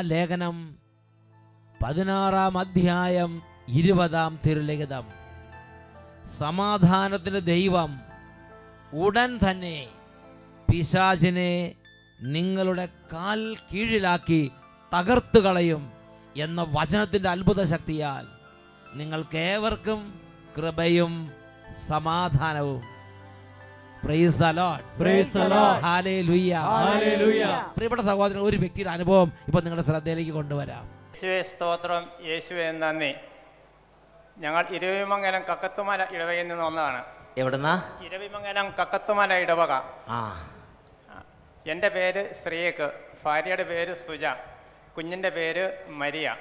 ലേഖനം പതിനാറാം അധ്യായം ഇരുപതാം തിരുലിഖിതം. സമാധാനത്തിന് ദൈവം ഉടൻ തന്നെ പിശാചിനെ നിങ്ങളുടെ കാൽ കീഴിലാക്കി തകർത്തു കളയും എന്ന വചനത്തിന്റെ അത്ഭുത ശക്തിയാൽ നിങ്ങൾക്കേവർക്കും കൃപയും സമാധാനവും. പ്രിയപ്പെട്ട സഹോദരൻ ഒരു വ്യക്തിയുടെ അനുഭവം ഇപ്പൊ നിങ്ങളുടെ ശ്രദ്ധയിലേക്ക് കൊണ്ടുവരാം. യേശുവെ സ്തോത്രം. യേശുവെ നന്ദി. ഞങ്ങൾ ഇരവിമംഗലം കക്കത്തുമല ഇടവകയിൽ നിന്ന് വന്നതാണ്. എവിടുന്ന? ഇരവിമംഗലം കക്കത്തുമല ഇടവക. ആ. എന്റെ പേര് ശ്രീയക്ക് ഭാര്യയുടെ പേര് സുജ. കുഞ്ഞിന്റെ പേര് മരിയ.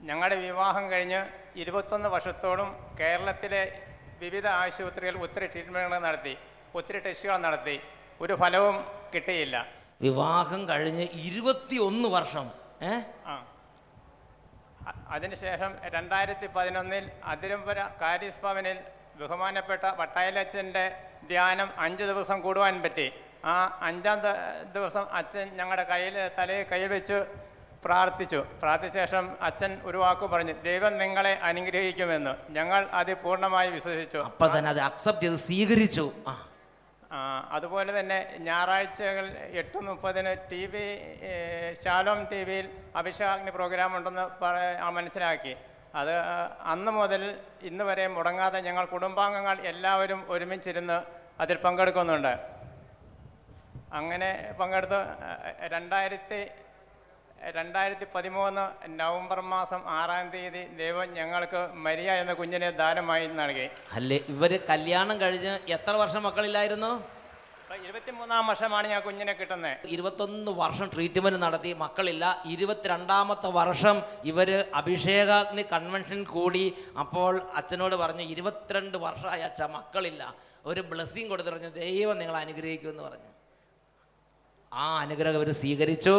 ഞങ്ങളുടെ വിവാഹം കഴിഞ്ഞ് ഇരുപത്തൊന്ന് വർഷത്തോളം കേരളത്തിലെ വിവിധ ആശുപത്രികൾ ഒത്തിരി ട്രീറ്റ്മെന്റുകൾ നടത്തി ഒത്തിരി ടെസ്റ്റുകൾ നടത്തി. ഒരു ഫലവും കിട്ടിയില്ല. വിവാഹം കഴിഞ്ഞ് ഇരുപത്തിയൊന്ന് വർഷം ഏ? ആ. അതിനുശേഷം രണ്ടായിരത്തി പതിനൊന്നിൽ അതിരമ്പുര കാരീസ് ഭവനിൽ ബഹുമാനപ്പെട്ട വട്ടായലച്ഛന്റെ ധ്യാനം അഞ്ച് ദിവസം കൂടുവാൻ പറ്റി. ആ അഞ്ചാം ദിവസം അച്ഛൻ ഞങ്ങളുടെ കയ്യിൽ തലയിൽ കൈ വെച്ച് പ്രാർത്ഥിച്ചു. പ്രാർത്ഥിച്ച ശേഷം അച്ഛൻ ഒരു വാക്ക് പറഞ്ഞു ദൈവം നിങ്ങളെ അനുഗ്രഹിക്കുമെന്ന്. ഞങ്ങൾ അത് പൂർണമായി വിശ്വസിച്ചു. അപ്പൊ തന്നെ അത് അക്സെപ്റ്റ് ചെയ്ത് സ്വീകരിച്ചു. അതുപോലെ തന്നെ ഞായറാഴ്ചകൾ എട്ട് മുപ്പതിന് ടി വി ശാലോം ടി വിയിൽ അഭിഷേകാഗ്നി പ്രോഗ്രാം ഉണ്ടെന്ന് മനസ്സിലാക്കി. അത് അന്ന് മുതൽ ഇന്ന് വരെ മുടങ്ങാതെ ഞങ്ങൾ കുടുംബാംഗങ്ങൾ എല്ലാവരും ഒരുമിച്ചിരുന്ന് അതിൽ പങ്കെടുക്കുന്നുണ്ട്. അങ്ങനെ പങ്കെടുത്ത് രണ്ടായിരത്തി രണ്ടായിരത്തി പതിമൂന്ന് നവംബർ മാസം ആറാം തീയതി ദൈവം ഞങ്ങൾക്ക് മരിയ എന്ന കുഞ്ഞിനെ ദാനമായി നൽകി. അല്ലേ ഇവർ കല്യാണം കഴിഞ്ഞ് എത്ര വർഷം മക്കളില്ലായിരുന്നു? ഇരുപത്തിമൂന്നാം വർഷമാണ് ഞാൻ കുഞ്ഞിനെ കിട്ടുന്നത് ഇരുപത്തൊന്ന് വർഷം ട്രീറ്റ്മെന്റ് നടത്തി മക്കളില്ല. ഇരുപത്തിരണ്ടാമത്തെ വർഷം ഇവർ അഭിഷേകാഗ്നി കൺവെൻഷൻ കൂടി. അപ്പോൾ അച്ഛനോട് പറഞ്ഞു ഇരുപത്തിരണ്ട് വർഷമായ അച്ഛ മക്കളില്ല. ഒരു ബ്ലെസ്സിങ് കൊടുത്തു പറഞ്ഞു ദൈവം നിങ്ങൾ അനുഗ്രഹിക്കുമെന്ന് പറഞ്ഞു. ആ അനുഗ്രഹം അവർ സ്വീകരിച്ചു.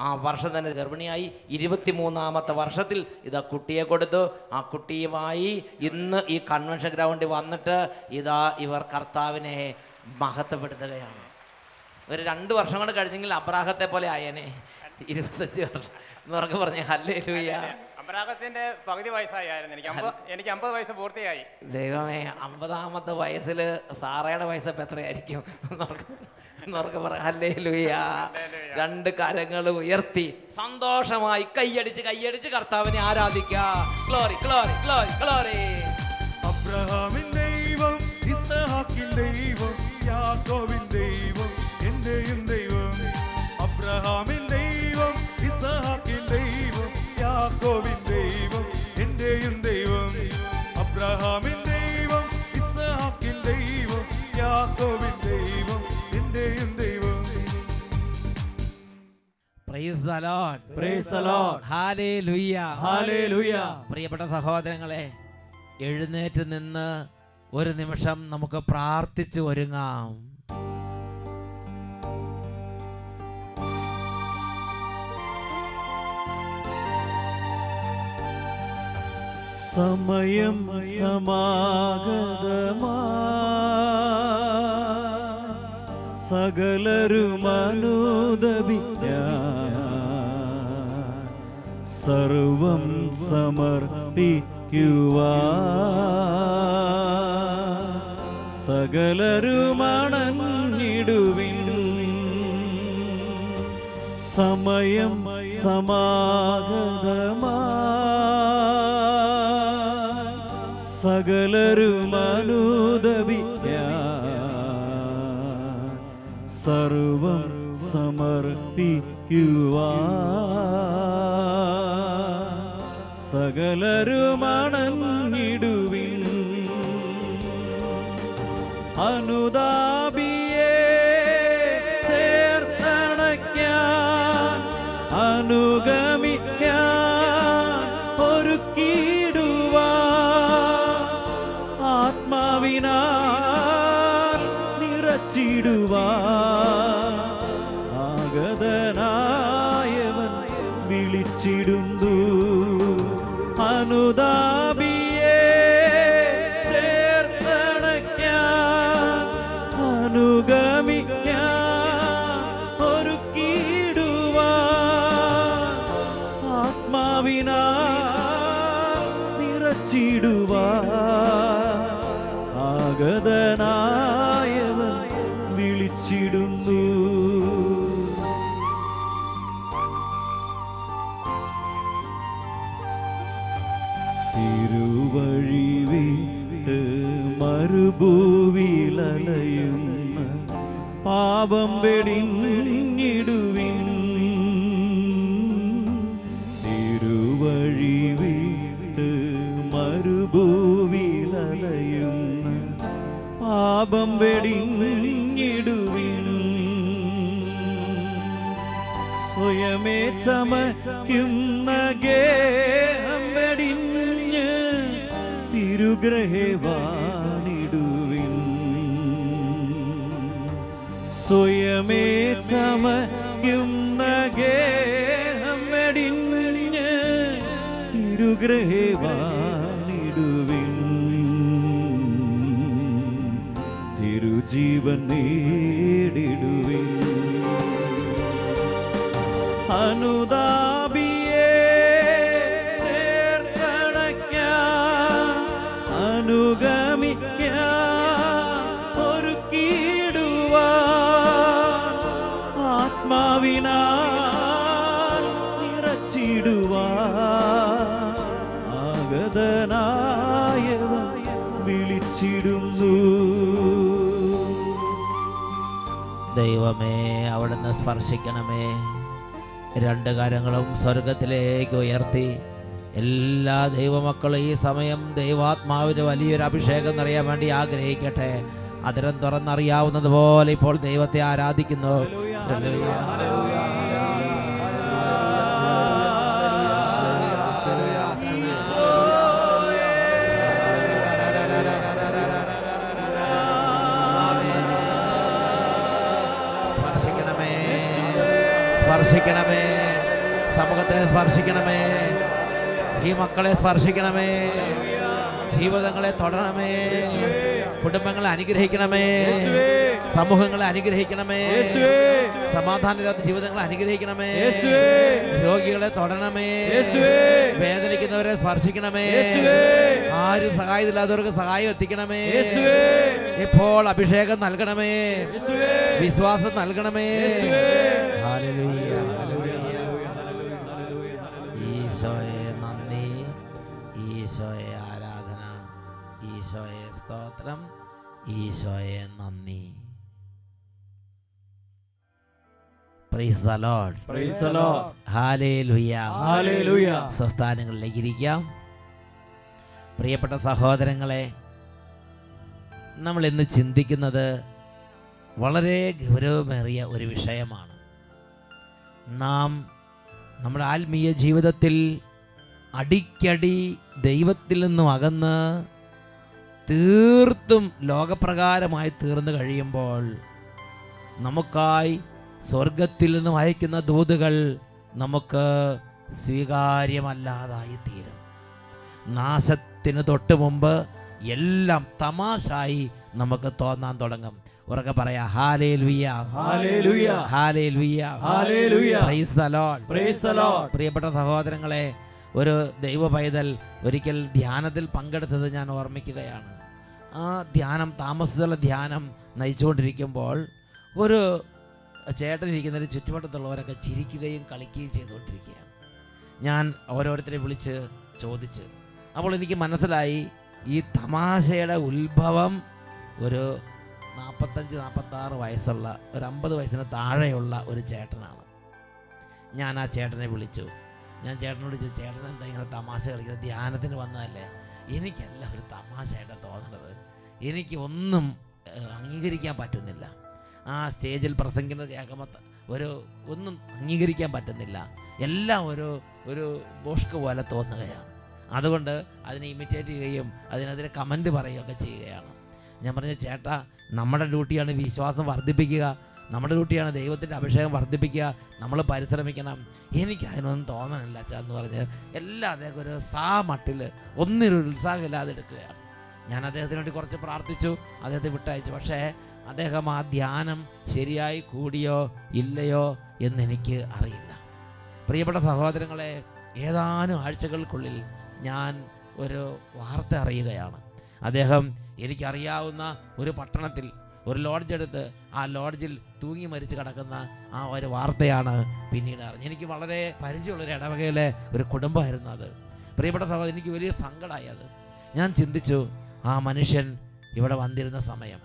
ആ വർഷം തന്നെ ഗർഭിണിയായി. ഇരുപത്തിമൂന്നാമത്തെ വർഷത്തിൽ ഇതാ കുട്ടിയെ കൊടുത്തു. ആ കുട്ടിയുമായി ഇന്ന് ഈ കൺവെൻഷൻ ഗ്രൗണ്ടിൽ വന്നിട്ട് ഇതാ ഇവർ കർത്താവിനെ മഹത്വപ്പെടുത്തുകയാണ്. ഒരു രണ്ട് വർഷം കൊണ്ട് കഴിഞ്ഞെങ്കിൽ അബ്രാഹത്തെ പോലെ ആയേനെ. ഇരുപത്തഞ്ച് വർഷം. എന്ന് പറഞ്ഞ് പറഞ്ഞ ഹല്ലേ ലൂയ അബ്രാഹത്തിന്റെ പകുതി വയസ്സായിരുന്നു എനിക്ക് എനിക്ക് അമ്പത് വയസ്സ് പൂർത്തിയായി. ദൈവമേ അമ്പതാമത്തെ വയസ്സിൽ സാറയുടെ വയസ്സപ്പം എത്രയായിരിക്കും? എന്നൊക്കെ പറ ഹല്ലേ രണ്ട് കരങ്ങൾ ഉയർത്തി സന്തോഷമായി കൈയടിച്ച് കൈയടിച്ച് കർത്താവിനെ ആരാധിക്കുക ഗ്ലോറി ഗ്ലോറി ഗ്ലോറി ഗ്ലോറി അബ്രഹാമിൻ ദൈവം ഇസഹാക്കിൻ ദൈവം യാക്കോബിൻ ദൈവം എന്റെയും ദൈവം. അബ്രഹാമിൻ ദൈവം ഇസഹാക്കിൻ ദൈവം യാക്കോബിൻ praise the Lord praise the Lord hallelujah hallelujah പ്രിയപ്പെട്ട സഹോദരങ്ങളെ എഴുന്നേറ്റ് നിന്ന് ഒരു നിമിഷം നമുക്ക് പ്രാർത്ഥിച്ചു ഒരുങ്ങാം. സമയം സമാഗതമാ. സകലരുമനുദപിക്ക സർവം സമർപ്പിക്കുവാ സകലരുമണഞ്ഞിടുവിൻ സമയം സമാഗതമാ സകലരുമനുദപിക്ക സർവം സമർപ്പിക്കുവാ സകലരുമണഞ്ഞിടുവിൻ അനുതാപിയെ ചേർത്തണയ്ക്കാൻ അനുഗമിക്കാൻ ഒരുക്കിടുവാ സ്വയമേ ചമയ്ക്കുന്ന ഗേഹം തിരുഗ്രഹവാനിടുവിൻ തിരുജീവൻ നേടിടുവിൻ. അനുതാപിയെ ദൈവമേ അവിടുന്ന് സ്പർശിക്കണമേ. രണ്ട് കാര്യങ്ങളും സ്വർഗത്തിലേക്ക് ഉയർത്തി. എല്ലാ ദൈവമക്കളും ഈ സമയം ദൈവാത്മാവിന് വലിയൊരു അഭിഷേകം നിറയാൻ വേണ്ടി ആഗ്രഹിക്കട്ടെ. അതിരം തുറന്നറിയാവുന്നത് പോലെ ഇപ്പോൾ ദൈവത്തെ ആരാധിക്കുന്നു. സ്പർശിക്കണമേ. സമൂഹത്തെ സ്പർശിക്കണമേ. ഈ മക്കളെ സ്പർശിക്കണമേ. ജീവിതങ്ങളെ തുടരണമേ. കുടുംബങ്ങളെ അനുഗ്രഹിക്കണമേ. സമൂഹങ്ങളെ അനുഗ്രഹിക്കണമേ. സമാധാനമില്ലാത്ത ജീവിതങ്ങളെ അനുഗ്രഹിക്കണമേ. രോഗികളെ തൊടണമേ വേദനിക്കുന്നവരെ സ്പർശിക്കണമേ. ആരും സഹായമില്ലാത്തവർക്ക് സഹായം എത്തിക്കണമേ. ഇപ്പോൾ അഭിഷേകം നൽകണമേ. വിശ്വാസം നൽകണമേ. Hallelujah, Lord. ഈശോയെ നന്ദി. സ്വസ്ഥാനങ്ങളിലേക്ക് ഇരിക്കാം. പ്രിയപ്പെട്ട സഹോദരങ്ങളെ നമ്മൾ ഇന്ന് ചിന്തിക്കുന്നത് വളരെ ഗൗരവമേറിയ ഒരു വിഷയമാണ്. നാം നമ്മുടെ ആത്മീയ ജീവിതത്തിൽ അടിക്കടി ദൈവത്തിൽ നിന്നും അകന്ന് തീർത്തും ലോകപ്രകാരമായി തീർന്നു കഴിയുമ്പോൾ നമുക്കായി സ്വർഗത്തിൽ നിന്നും അയക്കുന്ന ദൂതുകൾ നമുക്ക് സ്വീകാര്യമല്ലാതായി തീരും നാശത്തിന് തൊട്ട് മുമ്പ് എല്ലാം തമാശായി നമുക്ക് തോന്നാൻ തുടങ്ങും ഉറക്കെ പറയാ ഹാലേ ലുയ്യ Hallelujah. ഹാലേ ലുയ്യ Praise the Lord. Praise the Lord. പ്രിയപ്പെട്ട സഹോദരങ്ങളെ ഒരു ദൈവ പൈതൽ ഒരിക്കൽ ധ്യാനത്തിൽ പങ്കെടുത്തത് ഞാൻ ഓർമ്മിക്കുകയാണ് ആ ധ്യാനം താമസിച്ചുള്ള ധ്യാനം നയിച്ചുകൊണ്ടിരിക്കുമ്പോൾ ഒരു ചേട്ടൻ ഇരിക്കുന്നതിന് ചുറ്റുവട്ടത്തുള്ളവരൊക്കെ ചിരിക്കുകയും കളിക്കുകയും ചെയ്തുകൊണ്ടിരിക്കുകയാണ്. ഞാൻ ഓരോരുത്തരെ വിളിച്ച് ചോദിച്ച് അപ്പോൾ എനിക്ക് മനസ്സിലായി ഈ തമാശയുടെ ഉത്ഭവം ഒരു നാൽപ്പത്തഞ്ച് നാൽപ്പത്താറ് വയസ്സുള്ള ഒരു അമ്പത് വയസ്സിന് താഴെയുള്ള ഒരു ചേട്ടനാണ്. ഞാൻ ആ ചേട്ടനെ വിളിച്ചു. ഞാൻ ചേട്ടനോട് ചോദിച്ചു ചേട്ടൻ എന്താ ഇങ്ങനെ തമാശ കളിക്കുന്നത്? ധ്യാനത്തിന് വന്നതല്ലേ? എനിക്കല്ല ഒരു തമാശയായിട്ട് തോന്നുന്നത് എനിക്ക് ഒന്നും അംഗീകരിക്കാൻ പറ്റുന്നില്ല. ആ സ്റ്റേജിൽ പ്രസംഗിക്കുന്നത് കേൾക്കുമ്പോൾ ഒരു ഒന്നും അംഗീകരിക്കാൻ പറ്റുന്നില്ല. എല്ലാം ഒരു ഒരു ബോഷ്ക്ക് പോലെ തോന്നുകയാണ്. അതുകൊണ്ട് അതിനെ ഇമിറ്റേറ്റ് ചെയ്യുകയും അതിനെതിരെ കമന്റ് പറയുകയൊക്കെ ചെയ്യുകയാണ്. ഞാൻ പറഞ്ഞ ചേട്ടാ നമ്മുടെ ഡ്യൂട്ടിയാണ് വിശ്വാസം വർദ്ധിപ്പിക്കുക. നമ്മുടെ ഡ്യൂട്ടിയാണ് ദൈവത്തിന്റെ അഭിഷേകം വർദ്ധിപ്പിക്കുക. നമ്മൾ പരിശ്രമിക്കണം. എനിക്ക് അതിനൊന്നും തോന്നണില്ല അച്ഛാ എന്ന് പറഞ്ഞ് എല്ലാം അദ്ദേഹം ഒരു സാ മട്ടിൽ ഒന്നിനൊരു ഉത്സാഹമില്ലാതെ എടുക്കുകയാണ്. ഞാൻ അദ്ദേഹത്തിന് വേണ്ടി കുറച്ച് പ്രാർത്ഥിച്ചു അദ്ദേഹത്തെ വിട്ടയച്ചു. പക്ഷേ അദ്ദേഹം ആ ധ്യാനം ശരിയായി കൂടിയോ ഇല്ലയോ എന്നെനിക്ക് അറിയില്ല. പ്രിയപ്പെട്ട സഹോദരങ്ങളെ ഏതാനും ആഴ്ചകൾക്കുള്ളിൽ ഞാൻ ഒരു വാർത്ത അറിയുകയാണ്. അദ്ദേഹം എനിക്കറിയാവുന്ന ഒരു പട്ടണത്തിൽ ഒരു ലോഡ്ജ് എടുത്ത് ആ ലോഡ്ജിൽ തൂങ്ങി മരിച്ചു കിടക്കുന്ന ആ ഒരു വാർത്തയാണ് പിന്നീട് അറിഞ്ഞത്. എനിക്ക് വളരെ പരിചയമുള്ളൊരു ഇടവകയിലെ ഒരു കുടുംബമായിരുന്നു അത്. പ്രിയപ്പെട്ട സഹോദരൻ എനിക്ക് വലിയ സങ്കടമായി അത് ഞാൻ ചിന്തിച്ചു ആ മനുഷ്യൻ ഇവിടെ വന്നിരുന്ന സമയം.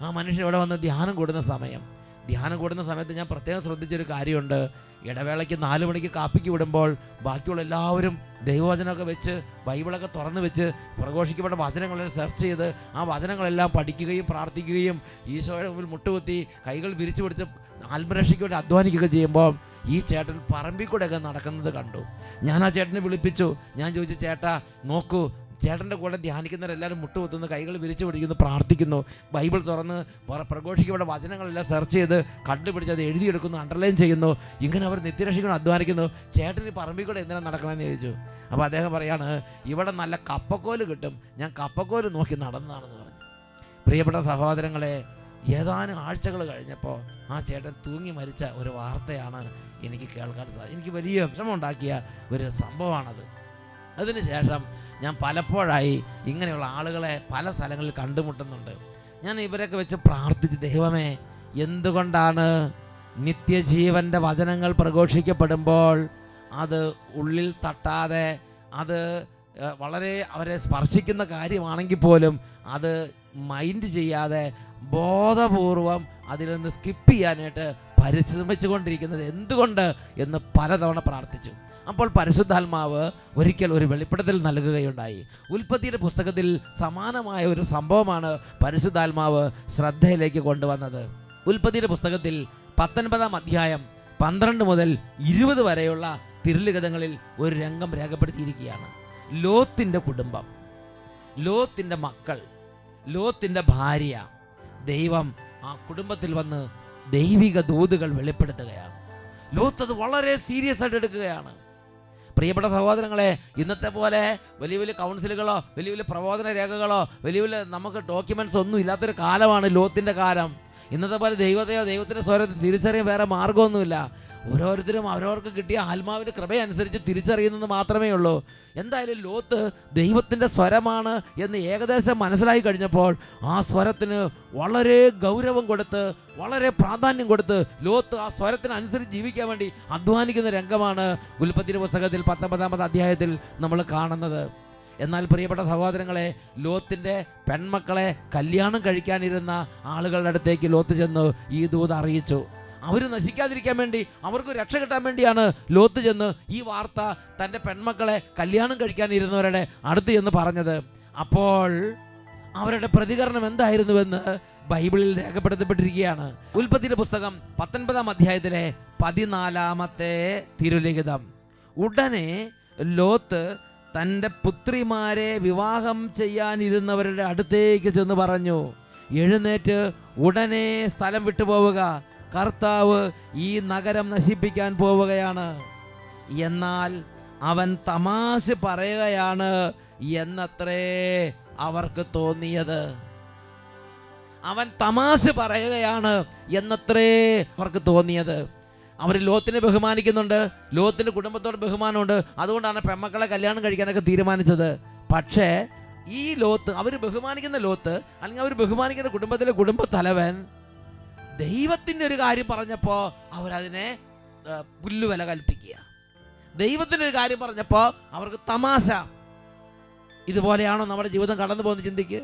ആ മനുഷ്യൻ ഇവിടെ വന്ന് ധ്യാനം കൂടുന്ന സമയം. ധ്യാനം കൂടുന്ന സമയത്ത് ഞാൻ പ്രത്യേകം ശ്രദ്ധിച്ചൊരു കാര്യമുണ്ട്. ഇടവേളയ്ക്ക് നാല് മണിക്ക് കാപ്പിക്ക് വിടുമ്പോൾ ബാക്കിയുള്ള എല്ലാവരും ദൈവവചനമൊക്കെ വെച്ച് ബൈബിളൊക്കെ തുറന്ന് വെച്ച് പ്രഘോഷിക്കപ്പെട്ട വചനങ്ങളെ സെർച്ച് ചെയ്ത് ആ വചനങ്ങളെല്ലാം പഠിക്കുകയും പ്രാർത്ഥിക്കുകയും ഈശോയുടെ മുമ്പിൽ മുട്ടുകുത്തി കൈകൾ വിരിച്ചു പിടിച്ച് ആത്മരക്ഷയ്ക്ക് വേണ്ടി അധ്വാനിക്കുകയൊക്കെ ചെയ്യുമ്പോൾ ഈ ചേട്ടൻ പറമ്പിൽ കൂടെയൊക്കെ നടക്കുന്നത് കണ്ടു. ഞാൻ ആ ചേട്ടനെ വിളിപ്പിച്ചു. ഞാൻ ചോദിച്ചു ചേട്ടാ നോക്കൂ ചേട്ടന്റെ കൂടെ ധ്യാനിക്കുന്നവരെല്ലാവരും മുട്ടുകുത്തുന്നു കൈകൾ വിരിച്ചു പിടിക്കുന്നു പ്രാർത്ഥിക്കുന്നു. ബൈബിൾ തുറന്ന് പ്ര- പ്രഘോഷിക്കപ്പെട്ട വചനങ്ങളെല്ലാം സെർച്ച് ചെയ്ത് കണ്ടുപിടിച്ച് അത് എഴുതിയെടുക്കുന്നു അണ്ടർലൈൻ ചെയ്യുന്നു. ഇങ്ങനെ അവർ നിത്യരക്ഷിക്കണം അധ്വാനിക്കുന്നു. ചേട്ടന് പറമ്പിൽ കൂടെ എന്തിനാണ് നടക്കണമെന്ന് ചോദിച്ചു. അപ്പോൾ അദ്ദേഹം പറയാണ് ഇവിടെ നല്ല കപ്പക്കോൽ കിട്ടും. ഞാൻ കപ്പക്കോൽ നോക്കി നടന്നതാണെന്ന് പറഞ്ഞു. പ്രിയപ്പെട്ട സഹോദരങ്ങളെ ഏതാനും ആഴ്ചകൾ കഴിഞ്ഞപ്പോൾ ആ ചേട്ടൻ തൂങ്ങി മരിച്ച ഒരു വാർത്തയാണ് എനിക്ക് കേൾക്കാൻ സാധിച്ചത് എനിക്ക് വലിയ വിഷമമുണ്ടാക്കിയ ഒരു സംഭവമാണത്. അതിനുശേഷം ഞാൻ പലപ്പോഴായി ഇങ്ങനെയുള്ള ആളുകളെ പല സ്ഥലങ്ങളിൽ കണ്ടുമുട്ടുന്നുണ്ട്. ഞാൻ ഇവരൊക്കെ വെച്ച് പ്രാർത്ഥിച്ച് ദൈവമേ എന്തുകൊണ്ടാണ് നിത്യജീവന്റെ വചനങ്ങൾ പ്രഘോഷിക്കപ്പെടുമ്പോൾ അത് ഉള്ളിൽ തട്ടാതെ അത് വളരെ അവരെ സ്പർശിക്കുന്ന കാര്യമാണെങ്കിൽ പോലും അത് മൈൻഡ് ചെയ്യാതെ ബോധപൂർവം അതിൽ നിന്ന് സ്കിപ്പ് ചെയ്യാനായിട്ട് പരിശ്രമിച്ചുകൊണ്ടിരിക്കുന്നത് എന്തുകൊണ്ട്? എന്ന് പലതവണ പ്രാർത്ഥിച്ചു. അപ്പോൾ പരിശുദ്ധാത്മാവ് ഒരിക്കൽ ഒരു വെളിപ്പെടുത്തൽ നൽകുകയുണ്ടായി. ഉൽപ്പത്തിയുടെ പുസ്തകത്തിൽ സമാനമായ ഒരു സംഭവമാണ് പരിശുദ്ധാത്മാവ് ശ്രദ്ധയിലേക്ക് കൊണ്ടുവന്നത്. ഉൽപ്പത്തിയുടെ പുസ്തകത്തിൽ പത്തൊൻപതാം അധ്യായം പന്ത്രണ്ട് മുതൽ ഇരുപത് വരെയുള്ള തിരുലിഖിതങ്ങളിൽ ഒരു രംഗം രേഖപ്പെടുത്തിയിരിക്കുകയാണ്. ലോത്തിന്റെ കുടുംബം ലോത്തിന്റെ മക്കൾ ലോത്തിന്റെ ഭാര്യ ദൈവം ആ കുടുംബത്തിൽ വന്ന് ദൈവിക ദൂതുകൾ വെളിപ്പെടുത്തുകയാണ്. ലോത്ത് അത് വളരെ സീരിയസ് ആയിട്ട് എടുക്കുകയാണ്. പ്രിയപ്പെട്ട സഹോദരങ്ങളെ ഇന്നത്തെ പോലെ വലിയ വലിയ കൗൺസിലുകളോ വലിയ വലിയ പ്രബോധന രേഖകളോ വലിയ വലിയ നമുക്ക് ഡോക്യുമെന്റ്സ് ഒന്നും ഇല്ലാത്തൊരു കാലമാണ് ലോത്തിന്റെ കാലം. ഇന്നത്തെ പോലെ ദൈവത്തെയോ ദൈവത്തിന്റെ സ്വരത്തെ തിരിച്ചറിയാൻ വേറെ മാർഗമൊന്നുമില്ല. ഓരോരുത്തരും അവരവർക്ക് കിട്ടിയ ആത്മാവിന്റെ കൃപയനുസരിച്ച് തിരിച്ചറിയുന്നത് മാത്രമേ ഉള്ളൂ. എന്തായാലും ലോത്ത് ദൈവത്തിന്റെ സ്വരമാണ് എന്ന് ഏകദേശം മനസ്സിലായി കഴിഞ്ഞപ്പോൾ ആ സ്വരത്തിന് വളരെ ഗൗരവം കൊടുത്ത് വളരെ പ്രാധാന്യം കൊടുത്ത് ലോത്ത് ആ സ്വരത്തിനനുസരിച്ച് ജീവിക്കാൻ വേണ്ടി അധ്വാനിക്കുന്ന രംഗമാണ് ഉൽപ്പത്തിന്റെ പുസ്തകത്തിൽ പത്തൊമ്പതാമത് അധ്യായത്തിൽ നമ്മൾ കാണുന്നത്. എന്നാൽ പ്രിയപ്പെട്ട സഹോദരങ്ങളെ ലോത്തിന്റെ പെൺമക്കളെ കല്യാണം കഴിക്കാനിരുന്ന ആളുകളുടെ അടുത്തേക്ക് ലോത്ത് ചെന്ന് ഈ ദൂത് അറിയിച്ചു. അവർ നശിക്കാതിരിക്കാൻ വേണ്ടി അവർക്ക് രക്ഷ കിട്ടാൻ വേണ്ടിയാണ് ലോത്ത് ചെന്ന് ഈ വാർത്ത തന്റെ പെൺമക്കളെ കല്യാണം കഴിക്കാനിരുന്നവരുടെ അടുത്ത് ചെന്ന് പറഞ്ഞത്. അപ്പോൾ അവരുടെ പ്രതികരണം എന്തായിരുന്നുവെന്ന് ബൈബിളിൽ രേഖപ്പെടുത്തപ്പെട്ടിരിക്കുകയാണ്. ഉൽപ്പത്തിയുടെ പുസ്തകം പത്തൊൻപതാം അധ്യായത്തിലെ പതിനാലാമത്തെ തിരുലിഖിതം. ഉടനെ ലോത്ത് തന്റെ പുത്രിമാരെ വിവാഹം ചെയ്യാനിരുന്നവരുടെ അടുത്തേക്ക് ചെന്ന് പറഞ്ഞു എഴുന്നേറ്റ് ഉടനെ സ്ഥലം വിട്ടുപോവുക കർത്താവ് ഈ നഗരം നശിപ്പിക്കാൻ പോവുകയാണ്. എന്നാൽ അവൻ തമാശ പറയുകയാണ് എന്നത്രേ അവർക്ക് തോന്നിയത്. അവൻ തമാശ പറയുകയാണ് എന്നത്രേ അവർക്ക് തോന്നിയത്. അവർ ലോത്തിനെ ബഹുമാനിക്കുന്നുണ്ട്. ലോത്തിന്റെ കുടുംബത്തോട് ബഹുമാനമുണ്ട്. അതുകൊണ്ടാണ് പെമ്മക്കളെ കല്യാണം കഴിക്കാനൊക്കെ തീരുമാനിച്ചത്. പക്ഷേ ഈ ലോത്ത് അവർ ബഹുമാനിക്കുന്ന ലോത്ത് അല്ലെങ്കിൽ അവർ ബഹുമാനിക്കുന്ന കുടുംബത്തിലെ കുടുംബ തലവൻ ദൈവത്തിന്റെ ഒരു കാര്യം പറഞ്ഞപ്പോൾ അവരതിനെ പുല്ലുവില കൽപ്പിക്കുക. ദൈവത്തിന്റെ ഒരു കാര്യം പറഞ്ഞപ്പോൾ അവർക്ക് തമാശ. ഇതുപോലെയാണോ നമ്മുടെ ജീവിതം കടന്നു പോകുന്ന ചിന്തിക്ക്?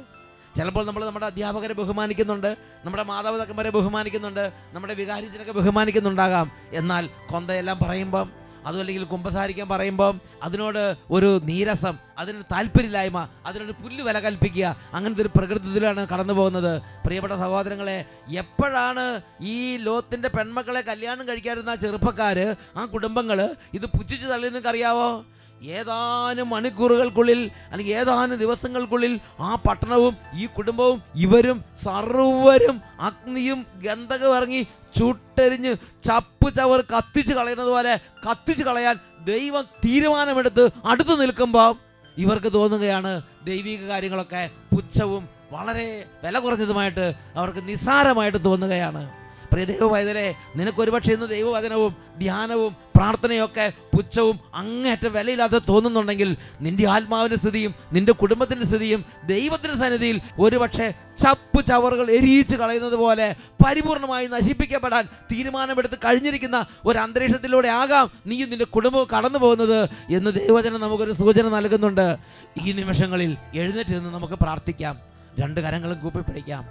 ചിലപ്പോൾ നമ്മൾ നമ്മുടെ അധ്യാപകരെ ബഹുമാനിക്കുന്നുണ്ട് നമ്മുടെ മാതാപിതാക്കന്മാരെ ബഹുമാനിക്കുന്നുണ്ട് നമ്മുടെ വികാരിച്ചനൊക്കെ ബഹുമാനിക്കുന്നുണ്ടാകാം. എന്നാൽ കൊന്തയെല്ലാം പറയുമ്പം അതുമല്ലെങ്കിൽ കുമ്പസാരിക്കാൻ പറയുമ്പം അതിനോട് ഒരു നീരസം അതിന് താല്പര്യമില്ലായ്മ അതിനൊരു പുല്ല് വില കൽപ്പിക്കുക അങ്ങനത്തെ ഒരു പ്രകൃതത്തിലാണ് കടന്നു പോകുന്നത്. പ്രിയപ്പെട്ട സഹോദരങ്ങളെ എപ്പോഴാണ് ഈ ലോത്തിന്റെ പെൺമക്കളെ കല്യാണം കഴിക്കാതിരുന്ന ചെറുപ്പക്കാർ ആ കുടുംബങ്ങൾ ഇത് പുച്ഛിച്ച് തള്ളിയെന്നൊക്കെ നിങ്ങൾക്കറിയാവോ? ഏതാനും മണിക്കൂറുകൾക്കുള്ളിൽ അല്ലെങ്കിൽ ഏതാനും ദിവസങ്ങൾക്കുള്ളിൽ ആ പട്ടണവും ഈ കുടുംബവും ഇവരും സർവരും അഗ്നിയും ഗന്ധകം ഇറങ്ങി ചുട്ടെരിഞ്ഞ് ചപ്പ് ചവർ കത്തിച്ച് കളയുന്നത് പോലെ കത്തിച്ച് കളയാൻ ദൈവം തീരുമാനമെടുത്ത് അടുത്ത് നിൽക്കുമ്പോൾ ഇവർക്ക് തോന്നുകയാണ് ദൈവിക കാര്യങ്ങളൊക്കെ പുച്ഛവും വളരെ വില കുറഞ്ഞതുമായിട്ട് അവർക്ക് നിസ്സാരമായിട്ട് തോന്നുകയാണ്. പ്രിയ നിനക്ക് ഒരുപക്ഷെ ഇന്ന് ദൈവവചനവും ധ്യാനവും പ്രാർത്ഥനയൊക്കെ പുച്ഛവും അങ്ങേറ്റം വിലയില്ലാതെ തോന്നുന്നുണ്ടെങ്കിൽ നിന്റെ ആത്മാവിന്റെ സ്ഥിതിയും നിന്റെ കുടുംബത്തിന്റെ സ്ഥിതിയും ദൈവത്തിന്റെ സന്നിധിയിൽ ഒരുപക്ഷെ ചപ്പ് ചവറുകൾ എരിയിച്ച് കളയുന്നത് പോലെ പരിപൂർണമായി നശിപ്പിക്കപ്പെടാൻ തീരുമാനമെടുത്ത് കഴിഞ്ഞിരിക്കുന്ന ഒരു അന്തരീക്ഷത്തിലൂടെ ആകാം നീയും നിന്റെ കുടുംബവും കടന്നു പോകുന്നത് എന്ന് ദൈവവചനം നമുക്കൊരു സൂചന നൽകുന്നുണ്ട്. ഈ നിമിഷങ്ങളിൽ എഴുന്നേറ്റ് നിന്ന് നമുക്ക് പ്രാർത്ഥിക്കാം. രണ്ട് കരങ്ങളും കൂപ്പി പിടിക്കാം.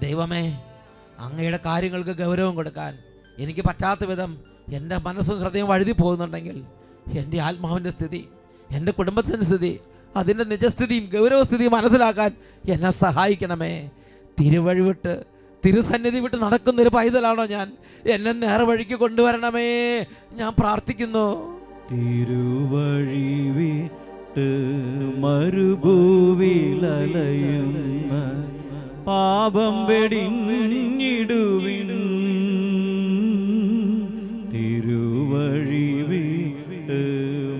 ദൈവമേ അങ്ങയുടെ കാര്യങ്ങൾക്ക് ഗൗരവം കൊടുക്കാൻ എനിക്ക് പറ്റാത്ത വിധം എന്റെ മനസ്സും ഹൃദയം വഴുതി പോകുന്നുണ്ടെങ്കിൽ എന്റെ ആത്മാവിന്റെ സ്ഥിതി എന്റെ കുടുംബത്തിന്റെ സ്ഥിതി അതിന്റെ നിജസ്ഥിതിയും ഗൗരവസ്ഥിതിയും മനസ്സിലാക്കാൻ എന്നെ സഹായിക്കണമേ. തിരുവഴി വിട്ട് തിരുസന്നിധി വിട്ട് നടക്കുന്നൊരു പൈതലാണോ ഞാൻ? എന്നെ നേർവഴിക്ക് കൊണ്ടുവരണമേ. ഞാൻ പ്രാർത്ഥിക്കുന്നു. തിരുവഴി വിട്ട് മരുഭൂവിലലയുന്ന. പാപം വെടിഞ്ഞിടുവിൻ. തിരുവഴി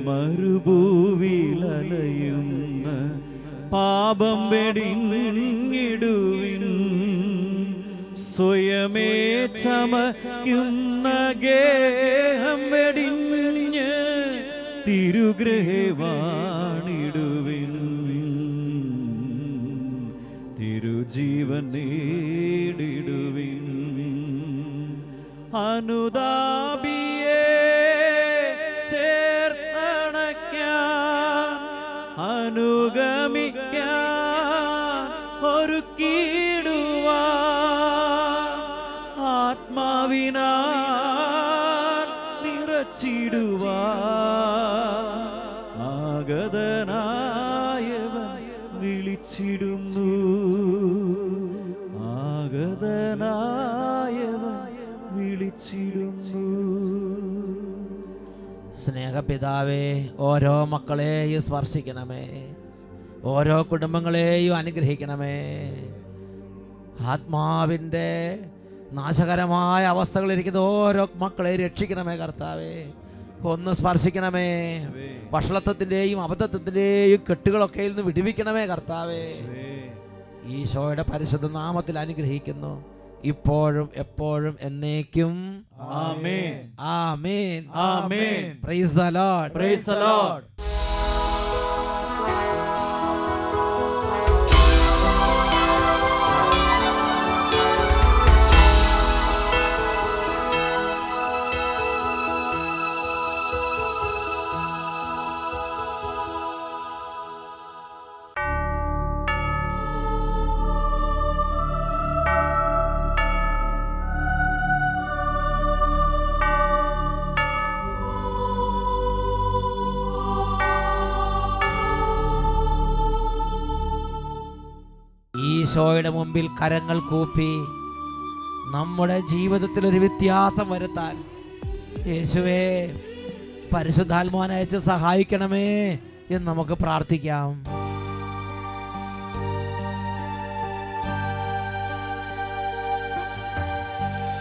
മരുഭൂവിലലയുന്ന പാപം വെടിഞ്ഞിടുവിൻ. സ്വയമേ ചമയ്ക്കുന്ന ഗേഹം വെടിഞ്ഞ് തിരുഗ്രഹവാണിടുവിൻ നേടിടുവിൻ. അനുതാപിയെ സ്നേഹപിതാവേ ഓരോ മക്കളെയും സ്പർശിക്കണമേ. ഓരോ കുടുംബങ്ങളെയും അനുഗ്രഹിക്കണമേ. ആത്മാവിന്റെ നാശകരമായ അവസ്ഥകളിരിക്കുന്ന ഓരോ മക്കളെ രക്ഷിക്കണമേ കർത്താവേ. ഒന്ന് സ്പർശിക്കണമേ. വഷളത്വത്തിന്റെയും അബദ്ധത്വത്തിന്റെയും കെട്ടുകളൊക്കെ നിന്ന് വിടുവിക്കണമേ കർത്താവേ. ഈശോയുടെ പരിശുദ്ധ നാമത്തിൽ അനുഗ്രഹിക്കുന്നു. ഇപ്പോഴും എപ്പോഴും എന്നേക്കും. ആമേൻ. ആമേൻ. ആമേൻ. Praise the Lord praise the Lord ഈശോയുടെ മുമ്പിൽ കരങ്ങൾ കൂപ്പി നമ്മുടെ ജീവിതത്തിൽ ഒരു വ്യത്യാസം വരുത്താൻ യേശുവേ പരിശുദ്ധാത്മാനയച്ച് സഹായിക്കണമേ എന്ന് നമുക്ക് പ്രാർത്ഥിക്കാം.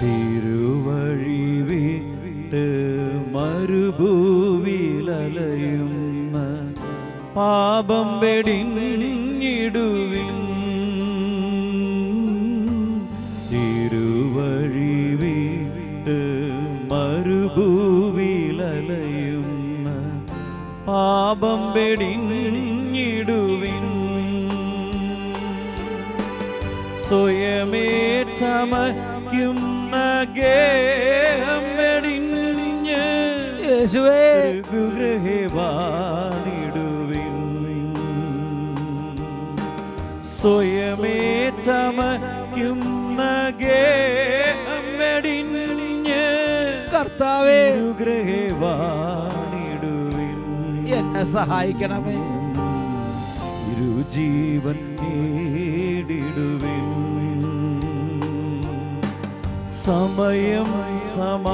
തിരുവഴി വിട്ട് മരുഭൂവിലയും പാപം വെടിഞ്ഞിടുവിൻ പാപം വെടിഞ്ഞിടുവിൻ. സ്വയമേ ചമയ്ക്കുന്ന ഗേഹം വെടിഞ്ഞ് യേശുവേ. ഗൃഹവാണിടുവിൻ സ്വയമേ ചമയ്ക്കുന്ന ഗേഹം വെടിഞ്ഞ് കർത്താവേ. ഗൃഹവാണിടുവിൻ എന്നെ സഹായിക്കണമേ. ഇരുജീവൻ നേടിടുവിൻ. സമയം സമാഗതമാ.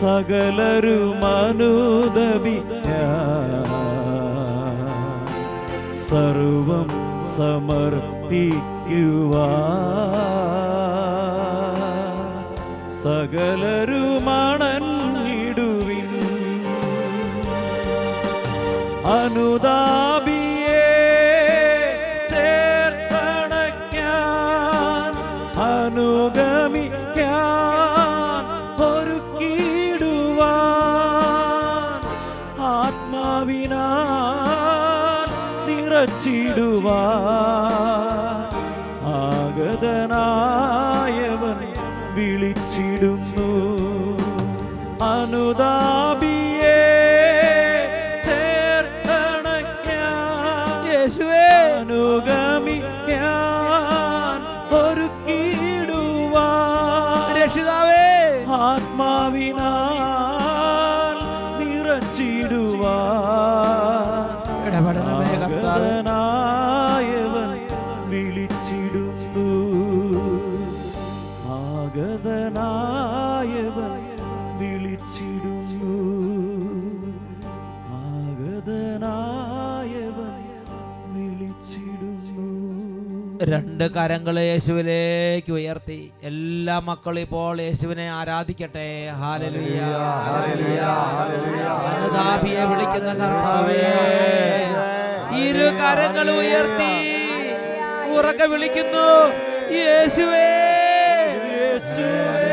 സകലരുമനുദവി സർവം സമർപ്പിക്കുവാ. സകലരുമണഞ്ഞിടുവിൻ അനുതാപിയെ രണ്ട് കരങ്ങൾ യേശുവിലേക്ക് ഉയർത്തി. എല്ലാ മക്കളും ഇപ്പോൾ യേശുവിനെ ആരാധിക്കട്ടെ. അനുതാപിയെ വിളിക്കുന്ന കർത്താവേ ഇരു കരങ്ങൾ ഉയർത്തി. ഉറക്കെ വിളിക്കുന്നു. യേശുവേ. യേശുവേ.